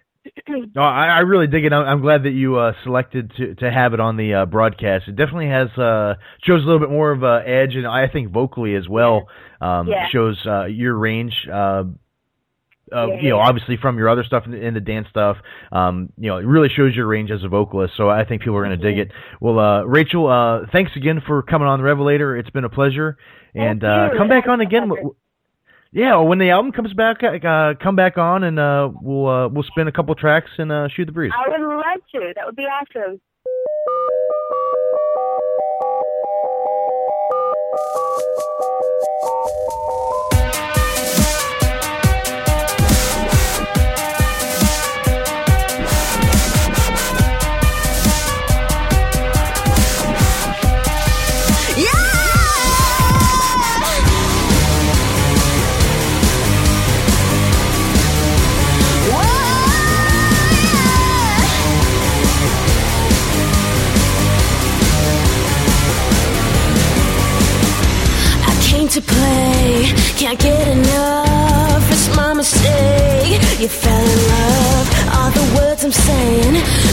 No, I, I really dig it. I'm, I'm glad that you uh, selected to to have it on the uh, broadcast. It definitely has uh, shows a little bit more of uh, edge, and I think vocally as well um, Yeah. shows uh, your range. Uh, uh, Yeah, you know, obviously from your other stuff in the, in the dance stuff, um, you know, it really shows your range as a vocalist. So I think people are going to dig Mm-hmm. it. Well, uh, Rachel, uh, thanks again for coming on the Revelator. It's been a pleasure, and uh, come back on a again. Yeah, when the album comes back, uh, come back on, and uh, we'll uh, we'll spin a couple tracks and uh, shoot the breeze. I would love to. That would be awesome.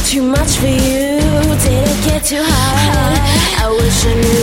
Too much for you. Did it get too high? I wish I knew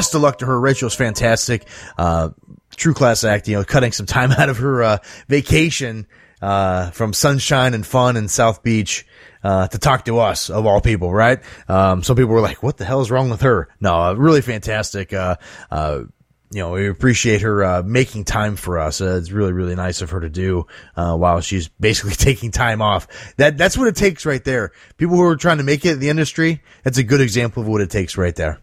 best of luck to her. Rachel's fantastic. Uh, true class act, you know, cutting some time [laughs] out of her, uh, vacation, uh, from sunshine and fun in South Beach, uh, to talk to us of all people, right? Um, some people were like, what the hell is wrong with her? No, uh, really fantastic. Uh, uh, you know, we appreciate her uh, making time for us. Uh, it's really, really nice of her to do uh, while she's [laughs] basically taking time off. That that's what it takes right there. People who are trying to make it in the industry, that's a good example of what it takes right there.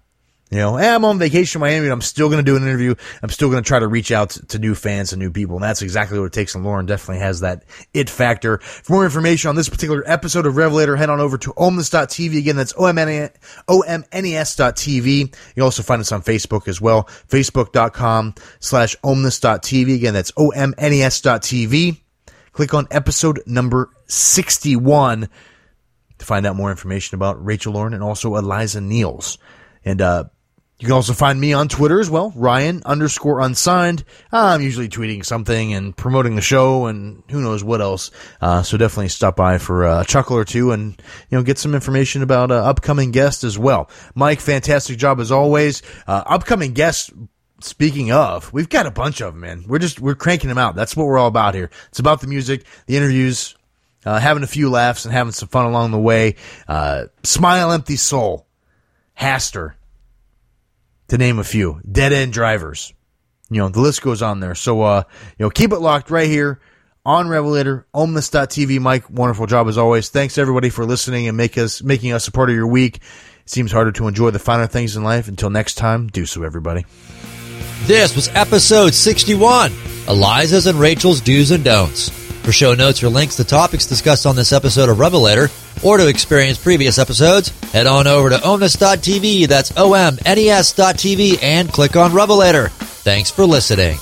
You know, hey, I'm on vacation in Miami, but I'm still going to do an interview. I'm still going to try to reach out to, to new fans and new people. And that's exactly what it takes. And Lauren definitely has that it factor. For more information on this particular episode of Revelator, head on over to omnes.tv. Again, that's O-M-N- omnes.tv. You also find us on Facebook as well. Facebook.com slash omnes.tv. Again, that's O-M-N-E-S.tv. Click on episode number 61 to find out more information about Rachel Lauren and also Eliza Neals. And, uh, you can also find me on Twitter as well, Ryan underscore unsigned. I'm usually tweeting something and promoting the show and who knows what else. Uh, so definitely stop by for a chuckle or two and, you know, get some information about uh, upcoming guests as well. Mike, fantastic job as always. Uh, upcoming guests, speaking of, we've got a bunch of them, man. We're just, we're cranking them out. That's what we're all about here. It's about the music, the interviews, uh, having a few laughs and having some fun along the way. Uh, Smile Empty Soul, Haster, to name a few. Dead end drivers. You know, the list goes on there. So, uh, you know, keep it locked right here on Revelator, omnes.tv. Mike, wonderful job as always. Thanks everybody for listening and make us, making us a part of your week. It seems harder to enjoy the finer things in life. Until next time, do so everybody. This was episode 61 Eliza's and Rachel's Do's and Don'ts. For show notes or links to topics discussed on this episode of Revelator, or to experience previous episodes, head on over to omnes.tv, that's O M N E S.tv, and click on Revelator. Thanks for listening.